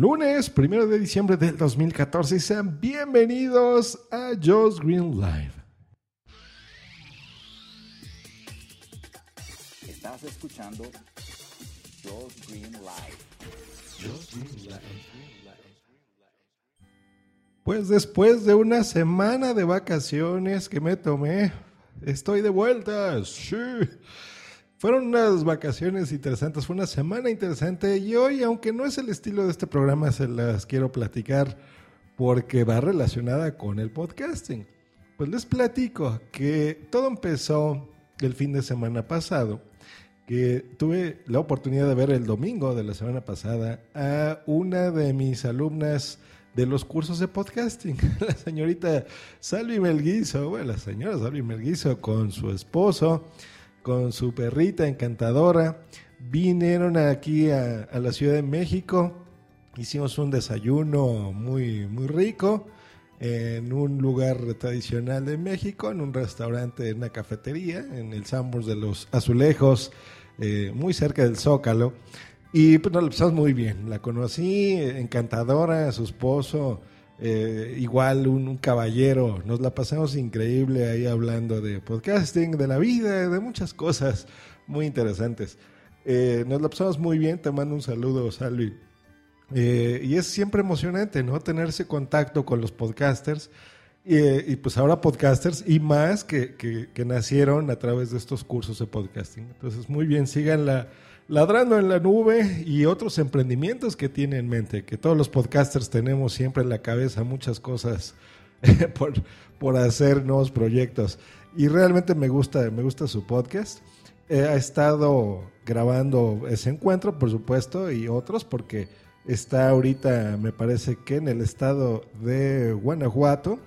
Lunes, primero de diciembre del 2014 y sean bienvenidos a Joe's Green Live. Estás escuchando Joe's Green Live. Pues después de una semana de vacaciones que me tomé, estoy de vuelta. Sí. Fueron unas vacaciones interesantes, fue una semana interesante y hoy, aunque no es el estilo de este programa, se las quiero platicar porque va relacionada con el podcasting. Pues les platico que todo empezó el fin de semana pasado, que tuve la oportunidad de ver el domingo de la semana pasada a una de mis alumnas de los cursos de podcasting, la señorita Salvi Melguizo, bueno, la señora Salvi Melguizo con su esposo con su perrita encantadora. Vinieron aquí a, la Ciudad de México. Hicimos un desayuno muy, muy rico en un lugar tradicional de México, en un restaurante, en una cafetería, en el Sambors de los Azulejos, eh, muy cerca del Zócalo. Y pues nos lo pasamos muy bien. La conocí, encantadora, su esposo, eh, igual un, caballero, nos la pasamos increíble ahí hablando de podcasting, de la vida, de muchas cosas muy interesantes. Eh, nos la pasamos muy bien, te mando un saludo, Salvi. Eh, y es siempre emocionante, ¿no? Tener ese contacto con los podcasters. y pues ahora podcasters y más que, que, que, nacieron a través de estos cursos de podcasting. Entonces, muy bien, sigan la, Ladrando en la nube y otros emprendimientos que tiene en mente, que todos los podcasters tenemos siempre en la cabeza muchas cosas por, por hacer nuevos proyectos. Y realmente me gusta, me gusta su podcast. ha estado grabando ese encuentro, por supuesto, y otros, porque está ahorita, me parece que en el estado de Guanajuato,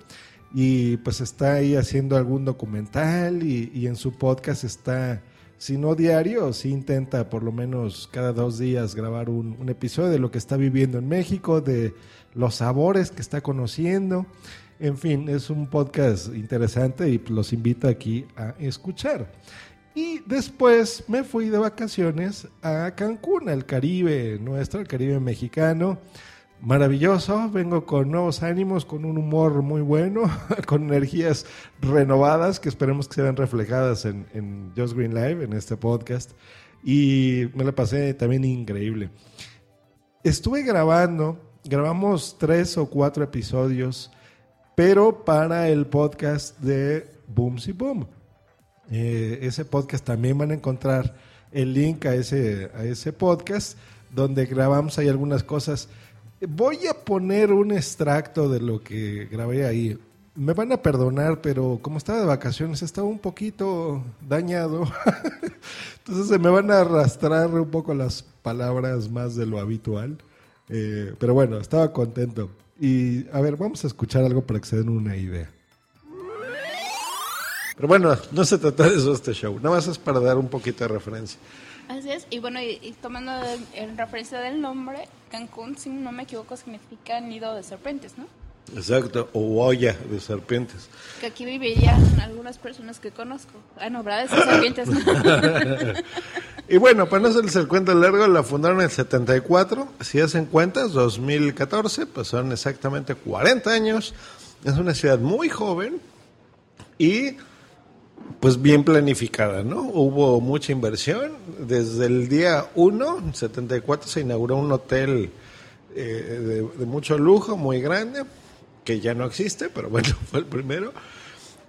y pues está ahí haciendo algún documental y, y en su podcast está si no diario, sí intenta por lo menos cada dos días grabar un, episodio de lo que está viviendo en México, de los sabores que está conociendo. En fin, es un podcast interesante y los invito aquí a escuchar. Y después me fui de vacaciones a Cancún, al Caribe nuestro, el Caribe mexicano maravilloso, vengo con nuevos ánimos, con un humor muy bueno, con energías renovadas que esperemos que sean reflejadas en, en Just Green Live, en este podcast. Y me la pasé también increíble. Estuve grabando, grabamos tres o cuatro episodios, pero para el podcast de Boomsy Boom. Eh, ese podcast también van a encontrar el link a ese, a ese podcast donde grabamos ahí algunas cosas Voy a poner un extracto de lo que grabé ahí. Me van a perdonar, pero como estaba de vacaciones, estaba un poquito dañado. Entonces se me van a arrastrar un poco las palabras más de lo habitual. Eh, pero bueno, estaba contento. Y a ver, vamos a escuchar algo para que se den una idea. Pero bueno, no se trata de eso este show. Nada más es para dar un poquito de referencia. Así es, y bueno, y, tomando en referencia del nombre, Cancún, si no me equivoco, significa nido de serpientes, ¿no? Exacto, o olla de serpientes. Que aquí vivirían algunas personas que conozco. Ah, no, ¿verdad? Esas serpientes. y bueno, para no hacerles el cuento largo, la fundaron en el 74. Si hacen cuentas, 2014, pues son exactamente 40 años. Es una ciudad muy joven y pues bien planificada, ¿no? Hubo mucha inversión. Desde el día 1, 74, se inauguró un hotel eh, de, mucho lujo, muy grande, que ya no existe, pero bueno, fue el primero.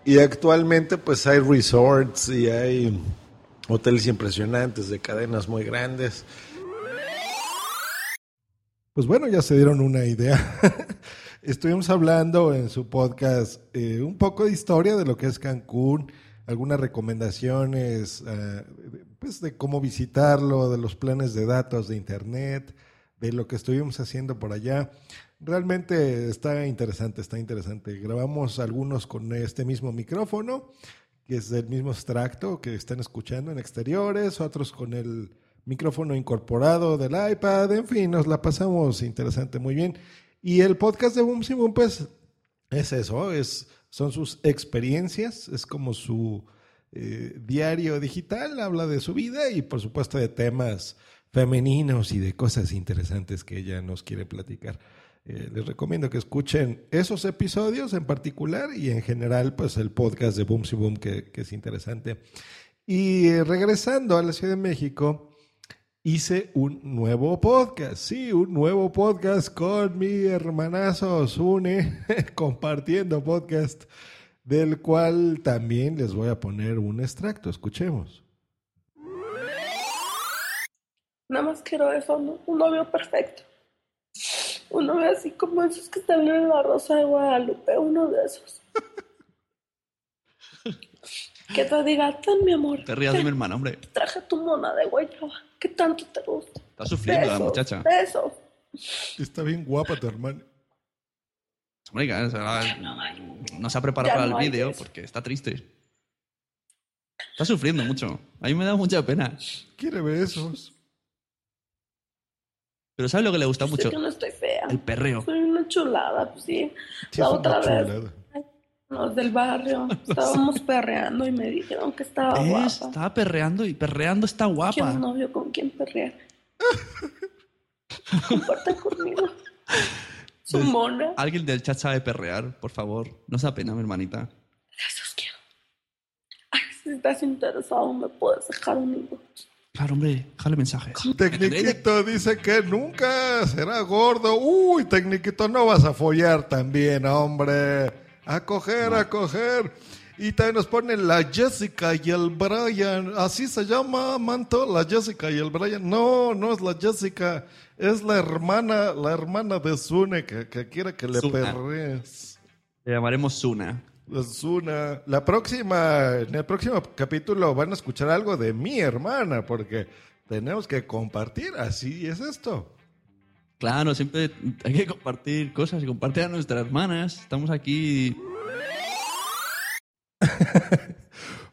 Y actualmente pues hay resorts y hay hoteles impresionantes de cadenas muy grandes. Pues bueno, ya se dieron una idea. Estuvimos hablando en su podcast eh, un poco de historia de lo que es Cancún, algunas recomendaciones eh, pues de cómo visitarlo, de los planes de datos de internet, de lo que estuvimos haciendo por allá. Realmente está interesante, está interesante. Grabamos algunos con este mismo micrófono, que es del mismo extracto que están escuchando en exteriores, otros con el micrófono incorporado del iPad, en fin, nos la pasamos interesante, muy bien. Y el podcast de Boom Simon, pues es eso, es, son sus experiencias, es como su eh, diario digital, habla de su vida y por supuesto de temas femeninos y de cosas interesantes que ella nos quiere platicar. Eh, les recomiendo que escuchen esos episodios en particular y en general, pues el podcast de Boom Boom, que, que es interesante. Y regresando a la Ciudad de México, hice un nuevo podcast. Sí, un nuevo podcast con mi hermanazo Sune, compartiendo podcast, del cual también les voy a poner un extracto. Escuchemos. Nada más quiero eso, ¿no? un novio perfecto. Un novio así como esos que están en la Rosa de Guadalupe, uno de esos. que te diga, tan mi amor. Te rías de mi hermana, hombre. Traje tu mona de guayaba. ¿Qué tanto te gusta? Está sufriendo la muchacha. besos. Está bien guapa tu hermana. Hombre, que, o sea, no se ha preparado para no el vídeo porque está triste. Está sufriendo mucho. A mí me da mucha pena. Quiere besos. Pero ¿sabes lo que le gusta mucho? que no estoy fea. El perreo. Soy una chulada, pues sí. Sí, la otra vez, chulada. Los del barrio, estábamos perreando y me dijeron que estaba ¿Ves? guapa. Estaba perreando y perreando está Quiero guapa. un novio con quien perrear. Comparte conmigo. Su mona. Alguien del chat sabe perrear, por favor. No se da pena, mi hermanita. Esos quiero. Ay, si estás interesado, me puedes dejar un inbox. Claro, hombre, déjale mensajes. Tecniquito dice que nunca será gordo. Uy, Tecniquito, no vas a follar también, hombre. A coger, a coger. Y también nos ponen la Jessica y el Brian. Así se llama, Manto, la Jessica y el Brian. No, no es la Jessica. Es la hermana, la hermana de Sune que, que quiere que le Suna. perrees. Le llamaremos Zuna. Es una. La próxima, en el próximo capítulo van a escuchar algo de mi hermana, porque tenemos que compartir. Así es esto. Claro, siempre hay que compartir cosas y compartir a nuestras hermanas. Estamos aquí.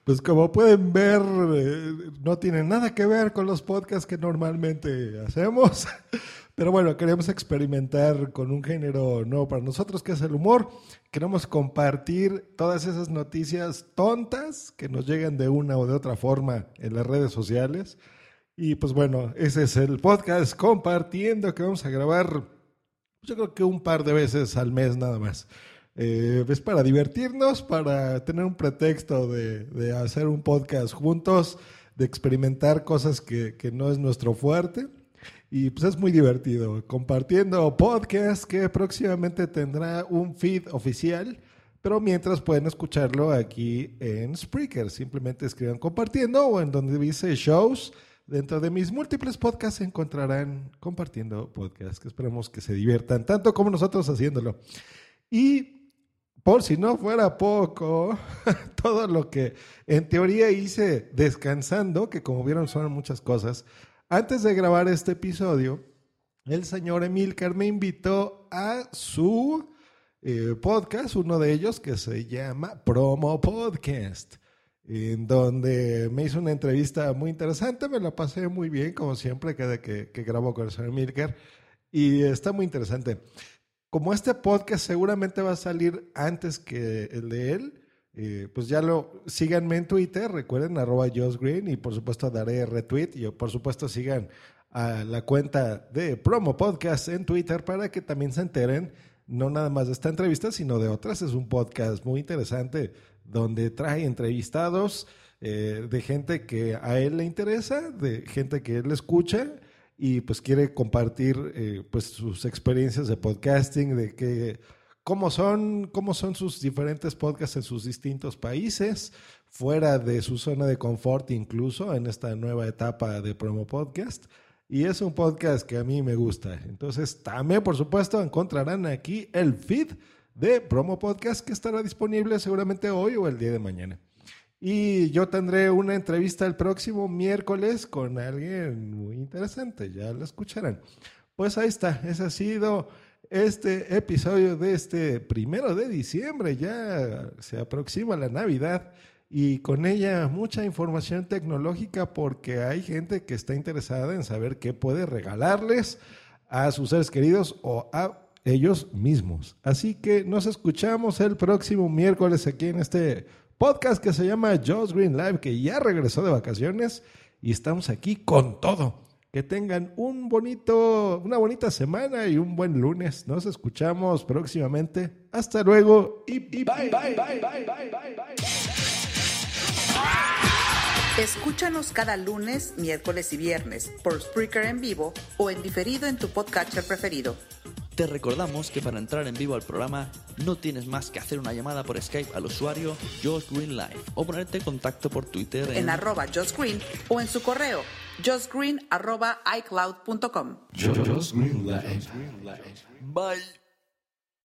Pues como pueden ver, eh, no tiene nada que ver con los podcasts que normalmente hacemos. Pero bueno, queremos experimentar con un género nuevo para nosotros, que es el humor. Queremos compartir todas esas noticias tontas que nos llegan de una o de otra forma en las redes sociales. Y pues bueno, ese es el podcast compartiendo que vamos a grabar, yo creo que un par de veces al mes nada más. Eh, es para divertirnos, para tener un pretexto de, de hacer un podcast juntos, de experimentar cosas que, que no es nuestro fuerte. Y pues es muy divertido, compartiendo podcast que próximamente tendrá un feed oficial, pero mientras pueden escucharlo aquí en Spreaker. Simplemente escriban compartiendo o en donde dice shows. Dentro de mis múltiples podcasts encontrarán compartiendo podcasts que esperemos que se diviertan tanto como nosotros haciéndolo. Y por si no fuera poco, todo lo que en teoría hice descansando, que como vieron son muchas cosas, antes de grabar este episodio, el señor Emilcar me invitó a su eh, podcast, uno de ellos que se llama Promo Podcast, en donde me hizo una entrevista muy interesante, me la pasé muy bien, como siempre, cada que, que grabo con el señor Emilcar, y está muy interesante. Como este podcast seguramente va a salir antes que el de él, eh, pues ya lo síganme en Twitter, recuerden arroba Josh Green y por supuesto daré retweet y por supuesto sigan a la cuenta de Promo Podcast en Twitter para que también se enteren no nada más de esta entrevista, sino de otras. Es un podcast muy interesante donde trae entrevistados eh, de gente que a él le interesa, de gente que él escucha y pues quiere compartir eh, pues sus experiencias de podcasting, de que cómo son, cómo son sus diferentes podcasts en sus distintos países, fuera de su zona de confort incluso en esta nueva etapa de promo podcast. Y es un podcast que a mí me gusta. Entonces también, por supuesto, encontrarán aquí el feed de promo podcast que estará disponible seguramente hoy o el día de mañana. Y yo tendré una entrevista el próximo miércoles con alguien muy interesante, ya lo escucharán. Pues ahí está, ese ha sido este episodio de este primero de diciembre. Ya se aproxima la Navidad y con ella mucha información tecnológica porque hay gente que está interesada en saber qué puede regalarles a sus seres queridos o a ellos mismos. Así que nos escuchamos el próximo miércoles aquí en este podcast que se llama Joe's Green Live, que ya regresó de vacaciones y estamos aquí con todo. Que tengan un bonito, una bonita semana y un buen lunes. Nos escuchamos próximamente. Hasta luego y, y bye, bye, bye, bye, bye, bye, bye. Escúchanos cada lunes, miércoles y viernes por Spreaker en vivo o en diferido en tu podcatcher preferido. Te recordamos que para entrar en vivo al programa no tienes más que hacer una llamada por Skype al usuario Josh Green Live o ponerte en contacto por Twitter en, arroba Josh Green o en su correo joshgreen arroba iCloud.com. Bye.